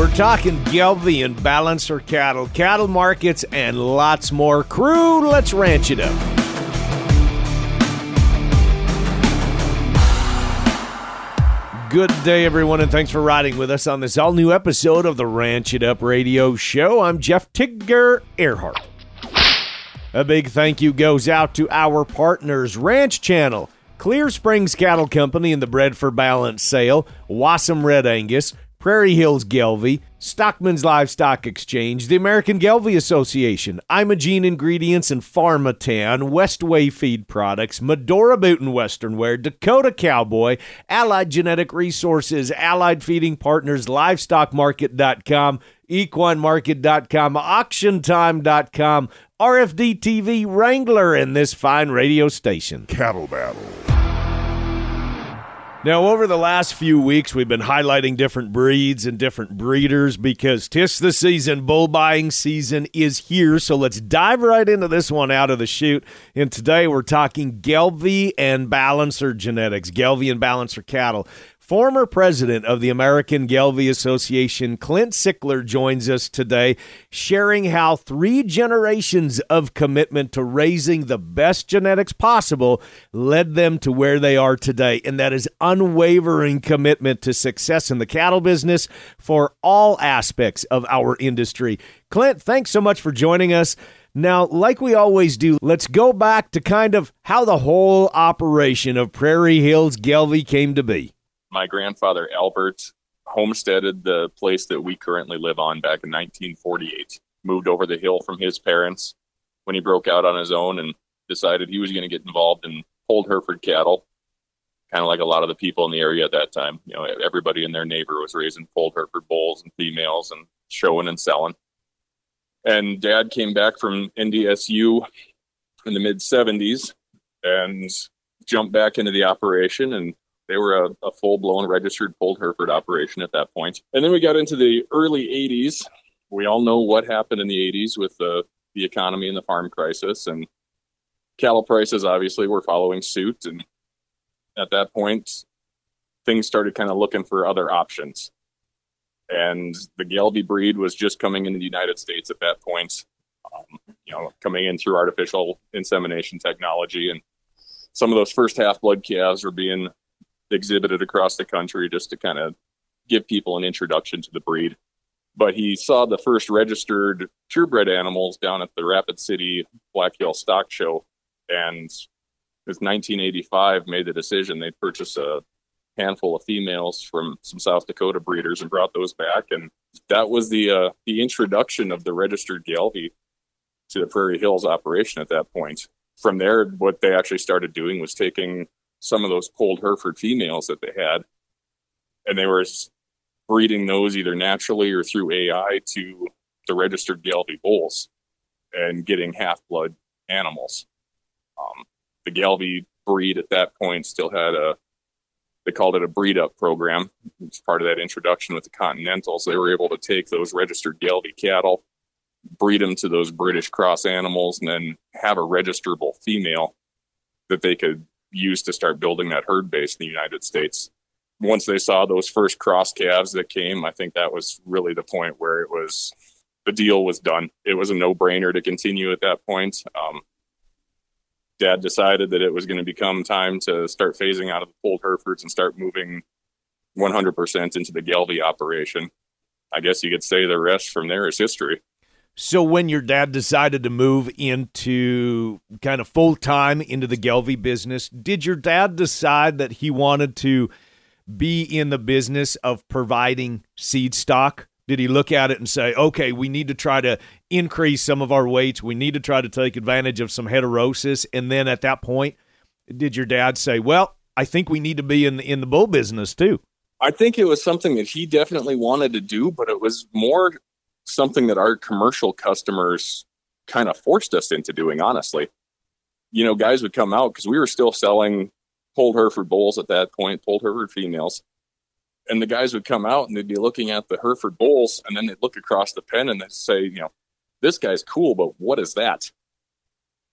We're talking Gelbvieh and Balancer cattle, cattle markets, and lots more. Crew, let's ranch it up. Good day, everyone, and thanks for riding with us on this all new episode of the Ranch It Up Radio Show. I'm Jeff Tigger Erhardt. A big thank you goes out to our partners, Ranch Channel, Clear Springs Cattle Company and the Bred for Balance sale, Wassom Red Angus, Prairie Hills Gelbvieh, Stockman's Livestock Exchange, the American Gelbvieh Association, Imogene Ingredients and Pharmatan, Westway Feed Products, Medora Boot and Western Wear, Dakota Cowboy, Allied Genetic Resources, Allied Feeding Partners, LivestockMarket.com, EquineMarket.com, AuctionTime.com, RFD TV, Wrangler, and this fine radio station. Cattle Battle. Now, over the last few weeks, we've been highlighting different breeds and different breeders because tis the season, bull buying season is here. So let's dive right into this one out of the chute. And today we're talking Gelbvieh and Balancer genetics, Gelbvieh and Balancer cattle. Former president of the American Gelbvieh Association, Clint Sickler, joins us today, sharing how three generations of commitment to raising the best genetics possible led them to where they are today. And that is unwavering commitment to success in the cattle business for all aspects of our industry. Clint, thanks so much for joining us. Now, like we always do, let's go back to kind of how the whole operation of Prairie Hills Gelbvieh came to be my grandfather Albert homesteaded the place that we currently live on back in 1948. Moved over the hill from his parents when he broke out on his own and decided he was going to get involved in polled Hereford cattle. Kind of like a lot of the people in the area at that time. You know, everybody in their neighbor was raising polled Hereford bulls and females and showing and selling. And dad came back from NDSU in the mid 70s and jumped back into the operation and they were a, a full blown registered polled Hereford operation at that point. And then we got into the early 80s. We all know what happened in the 80s with the, the economy and the farm crisis. And cattle prices obviously were following suit. And at that point, things started kind of looking for other options. And the Gelbvieh breed was just coming into the United States at that point, um, you know, coming in through artificial insemination technology. And some of those first half blood calves were being exhibited across the country just to kind of give people an introduction to the breed. But he saw the first registered purebred animals down at the Rapid City Black Hill Stock Show, and it was 1985 made the decision they purchased a handful of females from some South Dakota breeders and brought those back, and that was the uh, the introduction of the registered Gelbvieh to the Prairie Hills operation at that point. From there, what they actually started doing was taking some of those polled Hereford females that they had, and they were breeding those either naturally or through AI to the registered Gelbvieh bulls and getting half blood animals. Um, the Gelbvieh breed at that point still had a they called it a breed up program. It's part of that introduction with the Continentals. They were able to take those registered Gelbvieh cattle, breed them to those British cross animals, and then have a registerable female that they could used to start building that herd base in the United States. Once they saw those first cross calves that came, I think that was really the point where it was the deal was done. It was a no brainer to continue at that point. Um, Dad decided that it was going to become time to start phasing out of the polled Herefords and start moving 100% into the Gelbvieh operation. I guess you could say the rest from there is history. So when your dad decided to move into kind of full time into the Gelbvieh business, did your dad decide that he wanted to be in the business of providing seed stock? Did he look at it and say, okay, we need to try to increase some of our weights. We need to try to take advantage of some heterosis. And then at that point, did your dad say, well, I think we need to be in, the, in the bull business too? I think it was something that he definitely wanted to do, but it was more something that our commercial customers kind of forced us into doing, honestly. You know, guys would come out because we were still selling polled Hereford bulls at that point, polled Hereford females. And the guys would come out and they'd be looking at the Hereford bulls and then they'd look across the pen and they'd say, you know, this guy's cool, but what is that?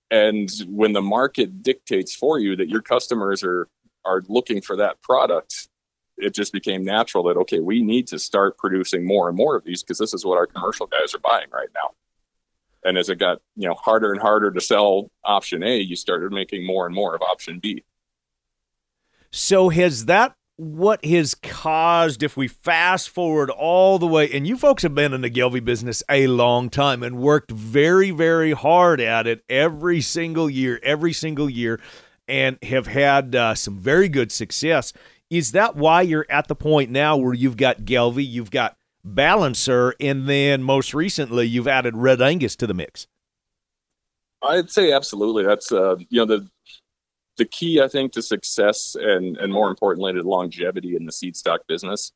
And when the market dictates for you that your customers are are looking for that product, it just became natural that okay, we need to start producing more and more of these because this is what our commercial guys are buying right now. And as it got you know harder and harder to sell option A, you started making more and more of option B. So has that what has caused if we fast forward all the way and you folks have been in the Gelbvieh business a long time and worked very very hard at it every single year every single year and have had uh, some very good success is that why you're at the point now where you've got Gelbvieh you've got Balancer and then most recently you've added Red Angus to the mix I'd say absolutely that's uh, you know the the key, I think, to success and and more importantly to longevity in the seed stock business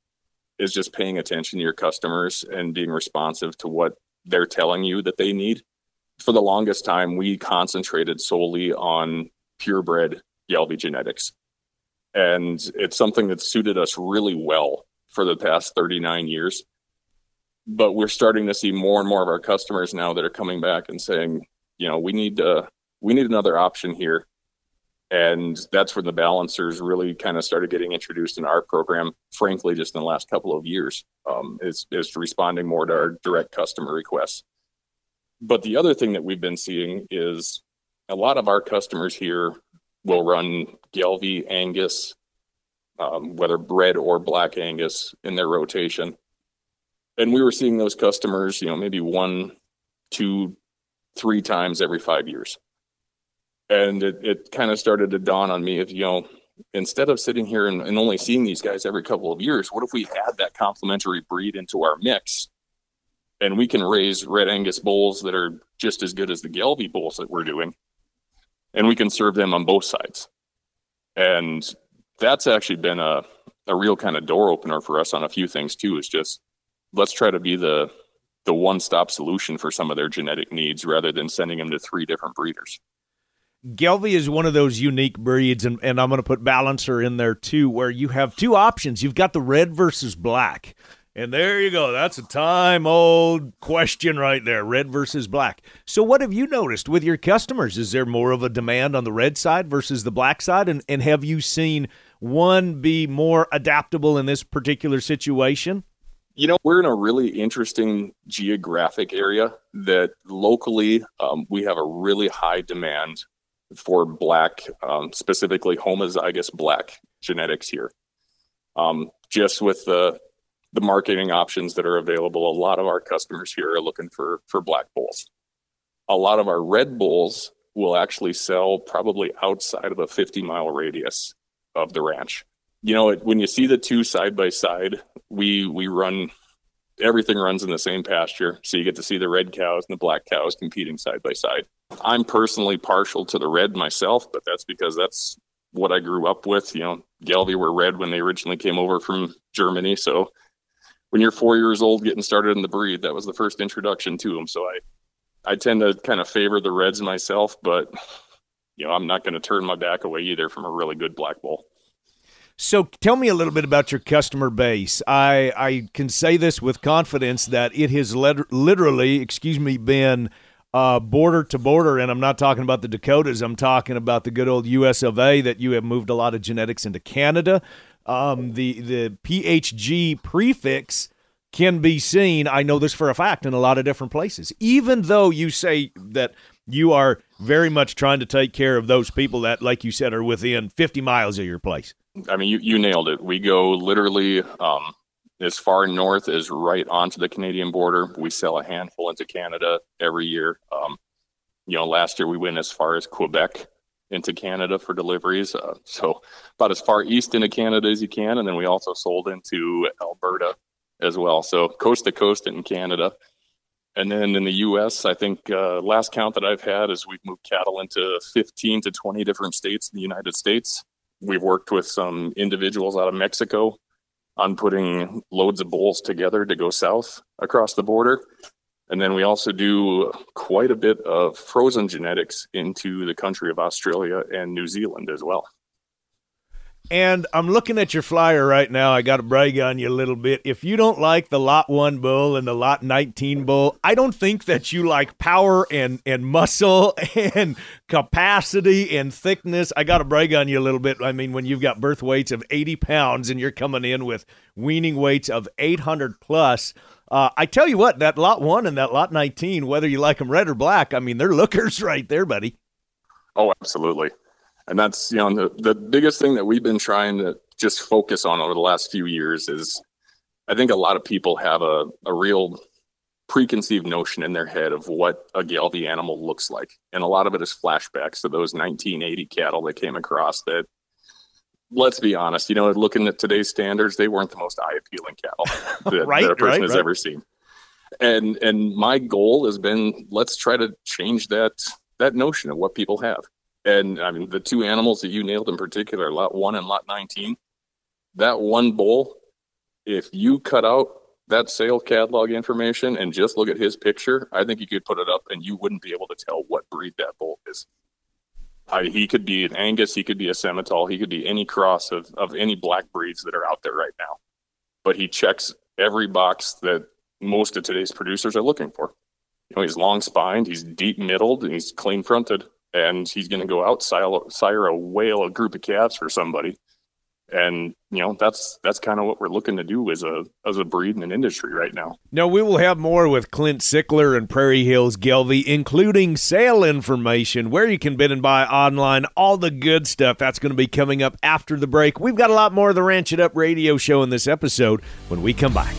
is just paying attention to your customers and being responsive to what they're telling you that they need. For the longest time, we concentrated solely on purebred Gelbvieh genetics. And it's something that suited us really well for the past 39 years. But we're starting to see more and more of our customers now that are coming back and saying, you know, we need to, we need another option here and that's when the balancers really kind of started getting introduced in our program frankly just in the last couple of years um, is, is responding more to our direct customer requests but the other thing that we've been seeing is a lot of our customers here will run Gelbvieh Angus, um, whether red or black Angus in their rotation. And we were seeing those customers, you know, maybe one, two, three times every five years. And it, it kind of started to dawn on me if you know instead of sitting here and, and, only seeing these guys every couple of years what if we add that complementary breed into our mix? And we can raise red angus bulls that are just as good as the gelbvieh bulls that we're doing and we can serve them on both sides and that's actually been a, a real kind of door opener for us on a few things too is just let's try to be the the one-stop solution for some of their genetic needs rather than sending them to three different breeders Gelbvieh is one of those unique breeds, and, and I'm going to put Balancer in there too, where you have two options. You've got the red versus black. And there you go. That's a time old question right there red versus black. So, what have you noticed with your customers? Is there more of a demand on the red side versus the black side? And, and have you seen one be more adaptable in this particular situation? You know, we're in a really interesting geographic area that locally um, we have a really high demand for black, um, specifically homozygous black genetics here. Um, just with the the marketing options that are available, a lot of our customers here are looking for for black bulls. A lot of our red bulls will actually sell probably outside of a 50 mile radius of the ranch. You know, when you see the two side by side, we we run everything runs in the same pasture. So you get to see the red cows and the black cows competing side by side. I'm personally partial to the red myself, but that's because that's what I grew up with. You know, Gelbvieh were red when they originally came over from Germany. So when you're four years old getting started in the breed, that was the first introduction to them. So I, I tend to kind of favor the reds myself, but you know, I'm not going to turn my back away either from a really good black bull. So tell me a little bit about your customer base. I I can say this with confidence that it has literally, excuse me, been uh, border to border, and I'm not talking about the Dakotas. I'm talking about the good old U.S. of A. That you have moved a lot of genetics into Canada. Um, the the PHG prefix can be seen. I know this for a fact in a lot of different places. Even though you say that you are very much trying to take care of those people that, like you said, are within 50 miles of your place. I mean, you, you nailed it. We go literally um, as far north as right onto the Canadian border. We sell a handful into Canada every year. Um, you know, last year we went as far as Quebec into Canada for deliveries. Uh, so about as far east into Canada as you can. And then we also sold into Alberta as well. So coast to coast in Canada. And then in the U.S., I think uh, last count that I've had is we've moved cattle into 15 to 20 different states in the United States we've worked with some individuals out of Mexico on putting loads of bulls together to go south across the border. And then we also do quite a bit of frozen genetics into the country of Australia and New Zealand as well. And I'm looking at your flyer right now. I got to brag on you a little bit. If you don't like the Lot 1 bull and the Lot 19 bull, I don't think that you like power and, and muscle and capacity and thickness. I got to brag on you a little bit. I mean, when you've got birth weights of 80 pounds and you're coming in with weaning weights of 800 plus, uh, I tell you what, that Lot 1 and that Lot 19, whether you like them red or black, I mean, they're lookers right there, buddy. Oh, absolutely and that's you know the, the biggest thing that we've been trying to just focus on over the last few years is i think a lot of people have a, a real preconceived notion in their head of what a Gelbvieh animal looks like. And a lot of it is flashbacks to those 1980 cattle that came across that let's be honest you know looking at today's standards they weren't the most eye appealing cattle that, right, that a person right, has right. ever seen. And and my goal has been let's try to change that that notion of what people have and I mean, the two animals that you nailed in particular, lot one and lot 19, that one bull, if you cut out that sale catalog information and just look at his picture, I think you could put it up and you wouldn't be able to tell what breed that bull is. I, he could be an Angus, he could be a Simmental, he could be any cross of, of any black breeds that are out there right now. But he checks every box that most of today's producers are looking for. You know, he's long spined, he's deep middled, and he's clean fronted and he's going to go out sire, sire a whale, a group of calves for somebody. And you know that's that's kind of what we're looking to do as a as a breed in an industry right now. No, we will have more with Clint Sickler and Prairie Hills Gelbvieh, including sale information, where you can bid and buy online, all the good stuff. That's going to be coming up after the break. We've got a lot more of the Ranch It Up radio show in this episode when we come back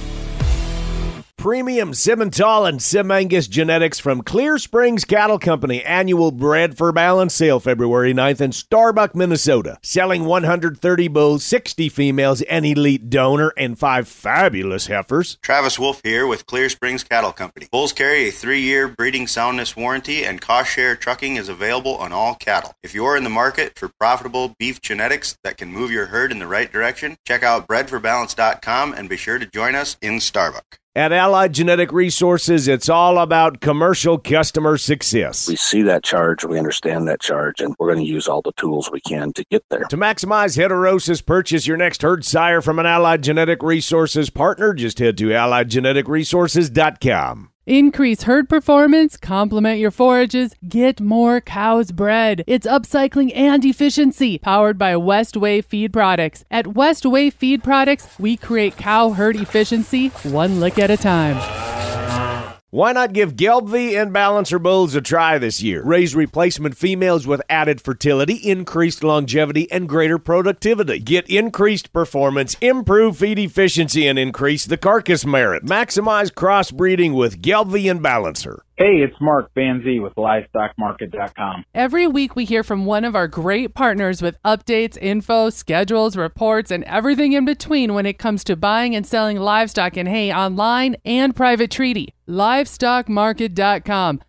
premium Simmental and Sim Angus genetics from Clear Springs Cattle Company annual bred for balance sale February 9th in Starbuck, Minnesota. Selling 130 bulls, 60 females, an elite donor, and five fabulous heifers. Travis Wolf here with Clear Springs Cattle Company. Bulls carry a three-year breeding soundness warranty and cost share trucking is available on all cattle. If you're in the market for profitable beef genetics that can move your herd in the right direction, check out bredforbalance.com and be sure to join us in Starbuck. At Allied Genetic Resources, it's all about commercial customer success. We see that charge, we understand that charge, and we're going to use all the tools we can to get there. To maximize heterosis, purchase your next herd sire from an Allied Genetic Resources partner. Just head to AlliedGeneticResources.com. Increase herd performance, complement your forages, get more cows bred. It's upcycling and efficiency, powered by Westway Feed Products. At Westway Feed Products, we create cow herd efficiency one lick at a time. Why not give Gelbvieh and Balancer bulls a try this year? Raise replacement females with added fertility, increased longevity, and greater productivity. Get increased performance, improve feed efficiency, and increase the carcass merit. Maximize crossbreeding with Gelbvieh and Balancer. Hey, it's Mark Banzi with LivestockMarket.com. Every week, we hear from one of our great partners with updates, info, schedules, reports, and everything in between when it comes to buying and selling livestock and hay online and private treaty. LivestockMarket.com.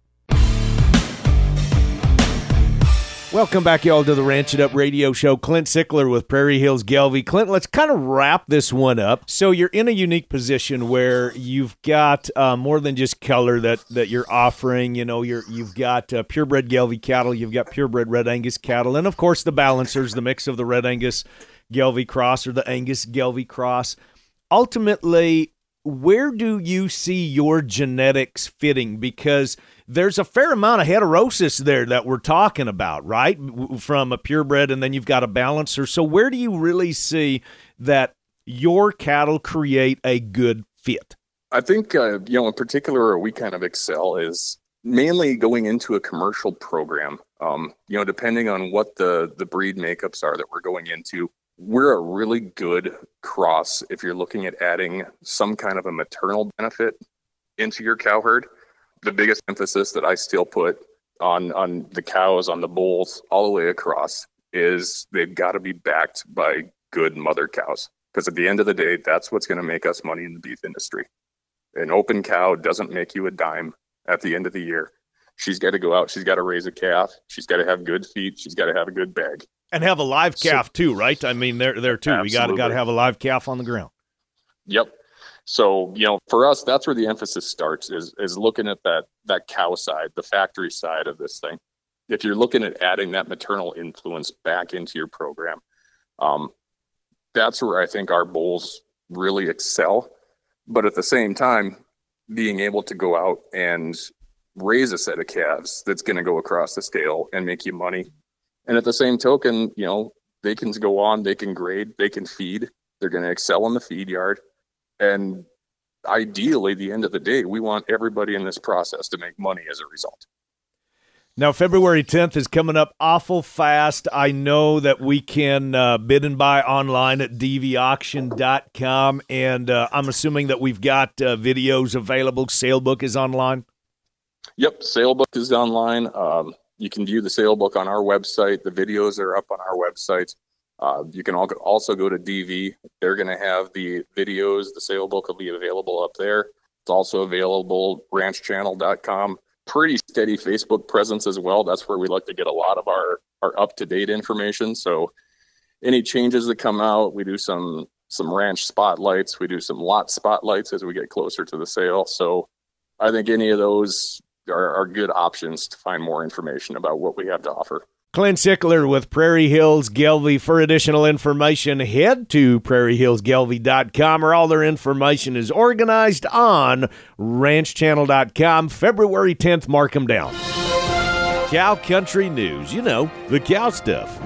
Welcome back, y'all, to the Ranch It Up radio show. Clint Sickler with Prairie Hills Gelbvieh. Clint, let's kind of wrap this one up. So you're in a unique position where you've got uh, more than just color that that you're offering. You know, you're you've got uh, purebred Gelbvieh cattle, you've got purebred Red Angus cattle, and of course the balancers, the mix of the Red Angus Gelbvieh cross or the Angus Gelbvieh cross. Ultimately, where do you see your genetics fitting? Because there's a fair amount of heterosis there that we're talking about, right? From a purebred, and then you've got a balancer. So, where do you really see that your cattle create a good fit? I think, uh, you know, in particular, we kind of excel is mainly going into a commercial program. Um, you know, depending on what the the breed makeups are that we're going into, we're a really good cross if you're looking at adding some kind of a maternal benefit into your cow herd. The biggest emphasis that I still put on on the cows, on the bulls, all the way across is they've got to be backed by good mother cows. Because at the end of the day, that's what's going to make us money in the beef industry. An open cow doesn't make you a dime at the end of the year. She's got to go out, she's got to raise a calf, she's got to have good feet, she's got to have a good bag. And have a live calf so, too, right? I mean, there there too. Absolutely. We got to got to have a live calf on the ground. Yep. So you know, for us, that's where the emphasis starts is is looking at that that cow side, the factory side of this thing. If you're looking at adding that maternal influence back into your program, um, that's where I think our bulls really excel. But at the same time, being able to go out and raise a set of calves that's going to go across the scale and make you money. And at the same token, you know, they can go on, they can grade, they can feed, they're going to excel in the feed yard. And ideally, the end of the day, we want everybody in this process to make money as a result. Now, February 10th is coming up awful fast. I know that we can uh, bid and buy online at dvauction.com, and uh, I'm assuming that we've got uh, videos available. Salebook is online. Yep, Salebook is online. Um, you can view the Salebook on our website. The videos are up on our website. Uh, you can also go to DV. They're going to have the videos. The Salebook will be available up there. It's also available ranchchannel.com pretty steady Facebook presence as well. That's where we like to get a lot of our our up to date information. So any changes that come out, we do some some ranch spotlights, we do some lot spotlights as we get closer to the sale. So I think any of those are, are good options to find more information about what we have to offer. Clint Sickler with Prairie Hills Gelbvieh. For additional information, head to prairiehillsgelbvieh.com where all their information is organized on ranchchannel.com. February 10th, mark them down. Cow Country News, you know, the cow stuff.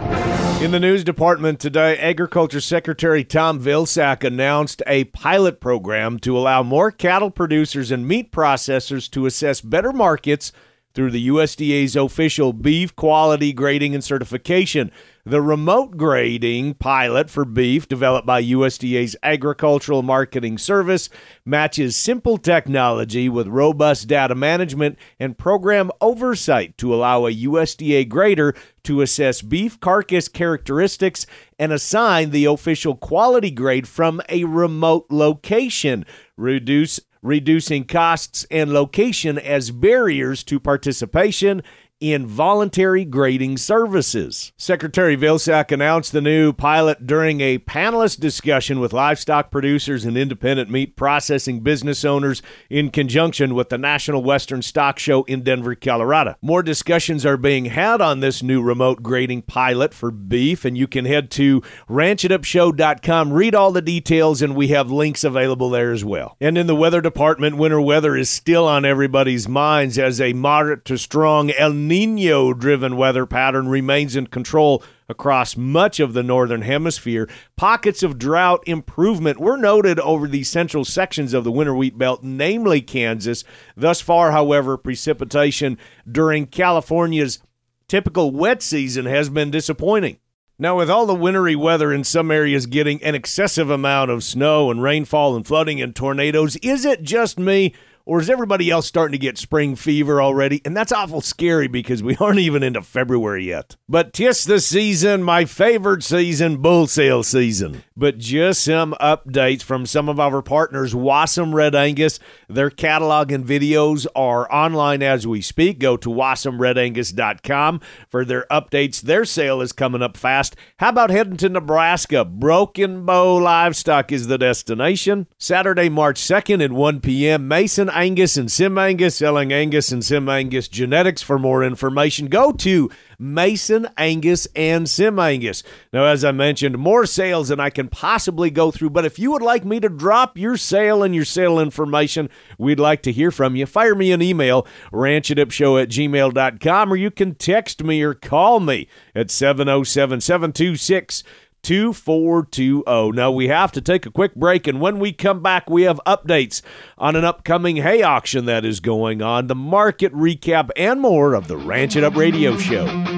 In the news department today, Agriculture Secretary Tom Vilsack announced a pilot program to allow more cattle producers and meat processors to assess better markets – through the USDA's official beef quality grading and certification. The remote grading pilot for beef, developed by USDA's Agricultural Marketing Service, matches simple technology with robust data management and program oversight to allow a USDA grader to assess beef carcass characteristics and assign the official quality grade from a remote location. Reduce reducing costs and location as barriers to participation in voluntary grading services. Secretary Vilsack announced the new pilot during a panelist discussion with livestock producers and independent meat processing business owners in conjunction with the National Western Stock Show in Denver, Colorado. More discussions are being had on this new remote grading pilot for beef, and you can head to ranchitupshow.com, read all the details, and we have links available there as well. And in the weather department, winter weather is still on everybody's minds as a moderate to strong El Nino driven weather pattern remains in control across much of the northern hemisphere. Pockets of drought improvement were noted over the central sections of the winter wheat belt, namely Kansas. Thus far, however, precipitation during California's typical wet season has been disappointing. Now, with all the wintry weather in some areas getting an excessive amount of snow and rainfall and flooding and tornadoes, is it just me? Or is everybody else starting to get spring fever already? And that's awful scary because we aren't even into February yet. But tis the season, my favorite season, bull sale season. But just some updates from some of our partners, Wasam Red Angus. Their catalog and videos are online as we speak. Go to wasamredangus.com for their updates. Their sale is coming up fast. How about heading to Nebraska? Broken Bow Livestock is the destination. Saturday, March 2nd at 1 p.m. Mason Angus and Sim Angus, selling Angus and Sim Angus genetics. For more information, go to Mason Angus and Sim Angus. Now, as I mentioned, more sales than I can possibly go through, but if you would like me to drop your sale and your sale information, we'd like to hear from you. Fire me an email, ranchitupshow at gmail.com, or you can text me or call me at 707 726 2420. Now we have to take a quick break, and when we come back, we have updates on an upcoming hay auction that is going on, the market recap, and more of the Ranch It Up Radio Show.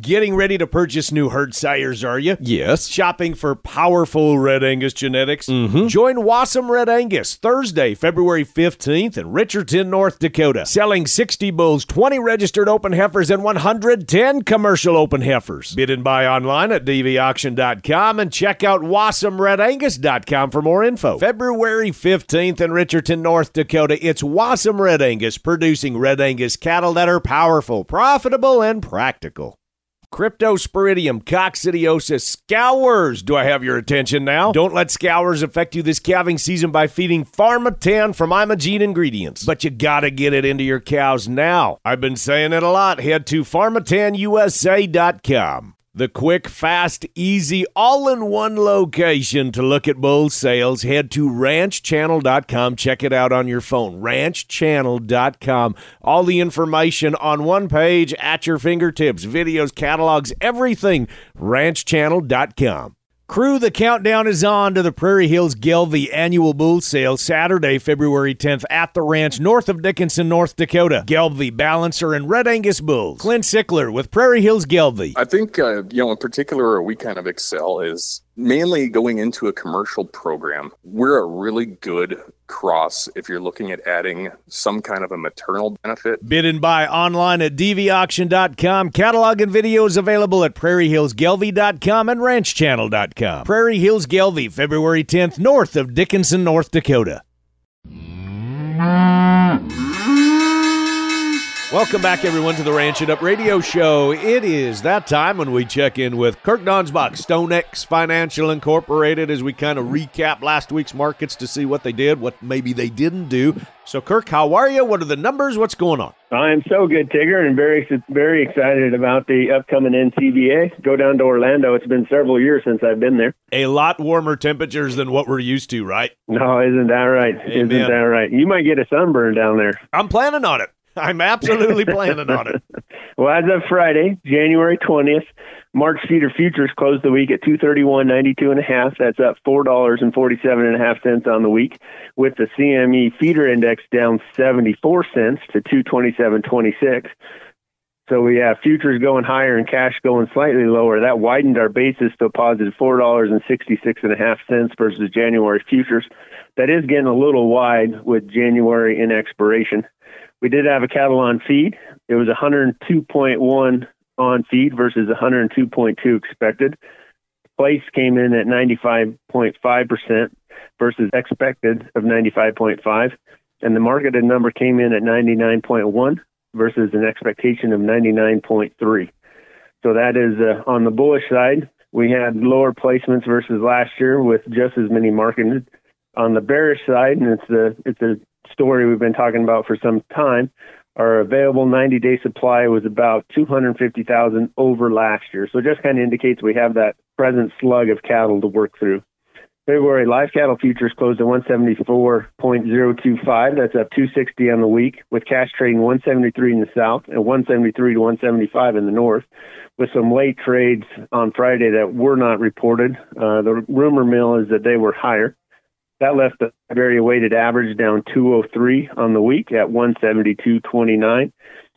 Getting ready to purchase new herd sires, are you? Yes. Shopping for powerful Red Angus genetics? Mm-hmm. Join Wasam Red Angus Thursday, February 15th in Richardton, North Dakota. Selling 60 bulls, 20 registered open heifers, and 110 commercial open heifers. Bid and buy online at dvauction.com and check out wasamredangus.com for more info. February 15th in Richardton, North Dakota, it's Wasam Red Angus producing Red Angus cattle that are powerful, profitable, and practical. Cryptosporidium, coccidiosis, scours. Do I have your attention now? Don't let scours affect you this calving season by feeding Pharmatan from Imogene Ingredients. But you gotta get it into your cows now. I've been saying it a lot. Head to pharmatanusa.com. The quick, fast, easy, all in one location to look at bull sales. Head to ranchchannel.com. Check it out on your phone. Ranchchannel.com. All the information on one page at your fingertips videos, catalogs, everything. Ranchchannel.com. Crew, the countdown is on to the Prairie Hills Gelbvieh annual bull sale Saturday, February 10th at the ranch north of Dickinson, North Dakota. Gelbvieh, Balancer, and Red Angus bulls. Clint Sickler with Prairie Hills Gelbvieh. I think, uh, you know, in particular, where we kind of excel is mainly going into a commercial program. We're a really good cross if you're looking at adding some kind of a maternal benefit. Bid and buy online at dvauction.com. Catalog and videos available at prairiehillsgelbvieh.com and ranchchannel.com. Prairie Hills Gelbvieh, February 10th, north of Dickinson, North Dakota. Mm-hmm. Welcome back, everyone, to the Ranch It Up Radio Show. It is that time when we check in with Kirk Donsbach, StoneX Financial Incorporated, as we kind of recap last week's markets to see what they did, what maybe they didn't do. So, Kirk, how are you? What are the numbers? What's going on? I am so good, Tigger, and very, very excited about the upcoming NCBA. Go down to Orlando. It's been several years since I've been there. A lot warmer temperatures than what we're used to, right? No, isn't that right? Amen. Isn't that right? You might get a sunburn down there. I'm planning on it. I'm absolutely planning on it. Well, as of Friday, January 20th, March feeder futures closed the week at 231.92 and a half. That's up $4.47 and a half cents on the week, with the CME feeder index down 74 cents to 227.26. So we have futures going higher and cash going slightly lower. That widened our basis to a positive four dollars and sixty six and a half cents versus January futures. That is getting a little wide with January in expiration. We did have a cattle on feed. It was 102.1 on feed versus 102.2 expected. Place came in at 95.5% versus expected of 95.5. And the marketed number came in at 99.1 versus an expectation of 99.3. So that is uh, on the bullish side. We had lower placements versus last year with just as many marketed. On the bearish side, and it's a it's a story we've been talking about for some time. Our available 90 day supply was about 250,000 over last year. So it just kind of indicates we have that present slug of cattle to work through. February live cattle futures closed at 174.025. That's up 260 on the week, with cash trading 173 in the south and 173 to 175 in the north, with some late trades on Friday that were not reported. Uh, the rumor mill is that they were higher. That left the area weighted average down 203 on the week at 172.29,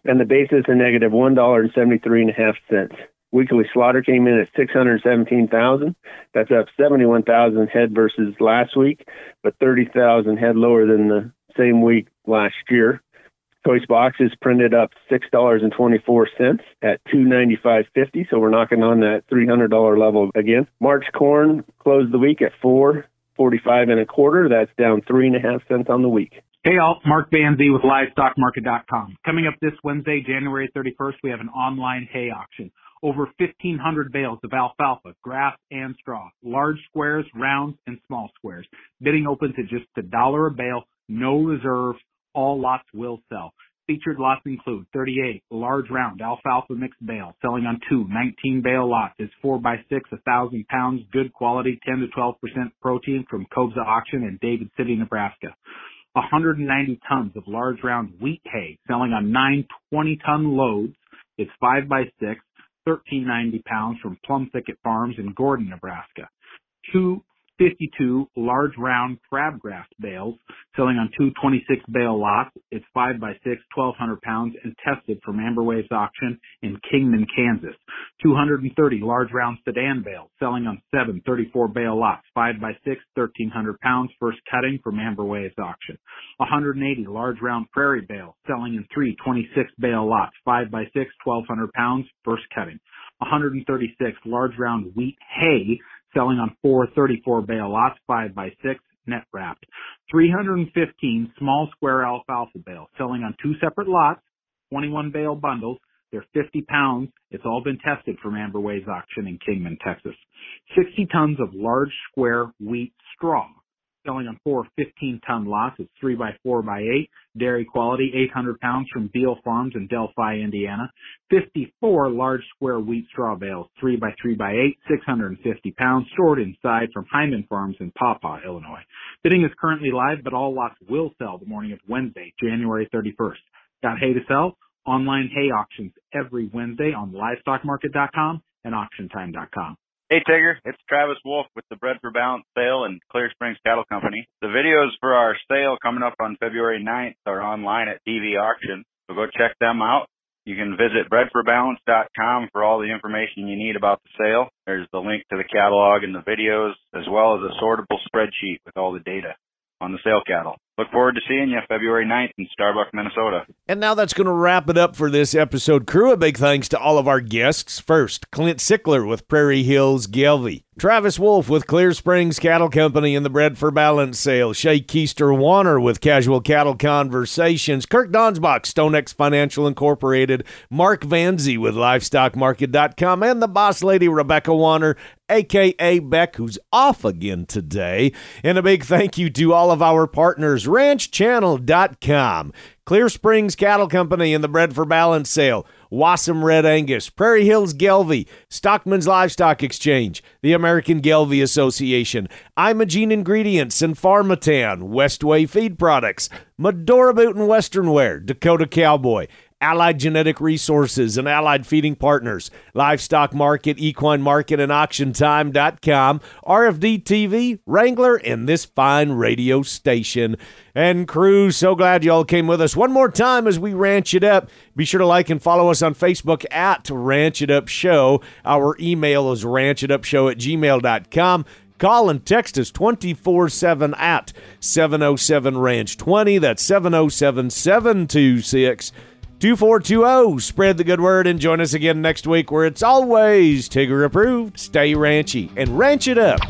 and the basis a negative $1.73 and a half cents. Weekly slaughter came in at 617,000. That's up 71,000 head versus last week, but 30,000 head lower than the same week last year. Choice boxes printed up six dollars and twenty four cents at two ninety five fifty, so we're knocking on that three hundred dollar level again. March corn closed the week at four 45 and a quarter. That's down three and a half cents on the week. Hey all, Mark Banzi with LivestockMarket.com. Coming up this Wednesday, January 31st, we have an online hay auction. Over 1,500 bales of alfalfa, grass, and straw. Large squares, rounds, and small squares. Bidding opens at just a dollar a bale, no reserve. All lots will sell. Featured lots include 38 large round alfalfa mixed bale selling on two 19 bale lots is 4 by 6 1,000 pounds good quality 10 to 12 percent protein from Kobza Auction in David City, Nebraska. 190 tons of large round wheat hay selling on nine 20 ton loads is 5 by 6 1390 pounds from Plum Thicket Farms in Gordon, Nebraska. Two 52 large round crabgrass bales selling on two 26 bale lots. It's 5 by 6 1200 pounds, and tested from Amber Waves auction in Kingman, Kansas. 230 large round sudan bales selling on seven 34 bale lots, 5 by 6 1300 pounds, first cutting from Amber Waves auction. 180 large round prairie bales selling in three 26 bale lots, 5 by 6 1200 pounds, first cutting. 136 large round wheat hay selling on four 34 bale lots, 5 by 6 net wrapped. 315 small square alfalfa bales selling on two separate lots, 21 bale bundles. They're 50 pounds. It's all been tested from Amber Waves auction in Kingman, Texas. 60 tons of large square wheat straw selling on four 15 ton lots. It's three by four by eight, dairy quality, 800 pounds from Beal Farms in Delphi, Indiana. 54 large square wheat straw bales, three by three by eight, 650 pounds, stored inside from Hyman Farms in Paw Paw, Illinois. Bidding is currently live, but all lots will sell the morning of Wednesday, January 31st. Got hay to sell? Online hay auctions every Wednesday on livestockmarket.com and auctiontime.com. Hey Tigger, it's Travis Wolf with the Bred for Balance sale and Clear Springs Cattle Company. The videos for our sale coming up on February 9th are online at DV Auction, so go check them out. You can visit bredforbalance.com for all the information you need about the sale. There's the link to the catalog and the videos, as well as a sortable spreadsheet with all the data on the sale cattle. Look forward to seeing you February 9th in Starbuck, Minnesota. And now that's going to wrap it up for this episode. Crew, a big thanks to all of our guests. First, Clint Sickler with Prairie Hills Gelbvieh. Travis Wolf with Clear Springs Cattle Company and the Bred for Balance sale. Shay Keister Warner with Casual Cattle Conversations. Kirk Donsbach, StoneX Financial Incorporated. Mark Vanzi with LivestockMarket.com. And the boss lady, Rebecca Wanner, aka Beck, who's off again today. And a big thank you to all of our partners ranchchannel.com, Clear Springs Cattle Company in the Bred for Balance sale, Wasam Red Angus, Prairie Hills Gelbvieh, Stockman's Livestock Exchange, the American Gelbvieh Association, Imogene Ingredients and Pharmatan, Westway Feed Products, Medora Boot and Western Wear, Dakota Cowboy, Allied Genetic Resources and Allied Feeding Partners, Livestock Market, Equine Market, and AuctionTime.com, RFD TV, Wrangler, and this fine radio station. And crew, so glad y'all came with us one more time as we ranch it up. Be sure to like and follow us on Facebook at Ranch It Up Show. Our email is ranchitupshow at gmail.com. Call and text us 24 7 at 707 Ranch 20. That's 707 726 2420. Spread the good word and join us again next week where it's always Tigger approved. Stay ranchy and ranch it up.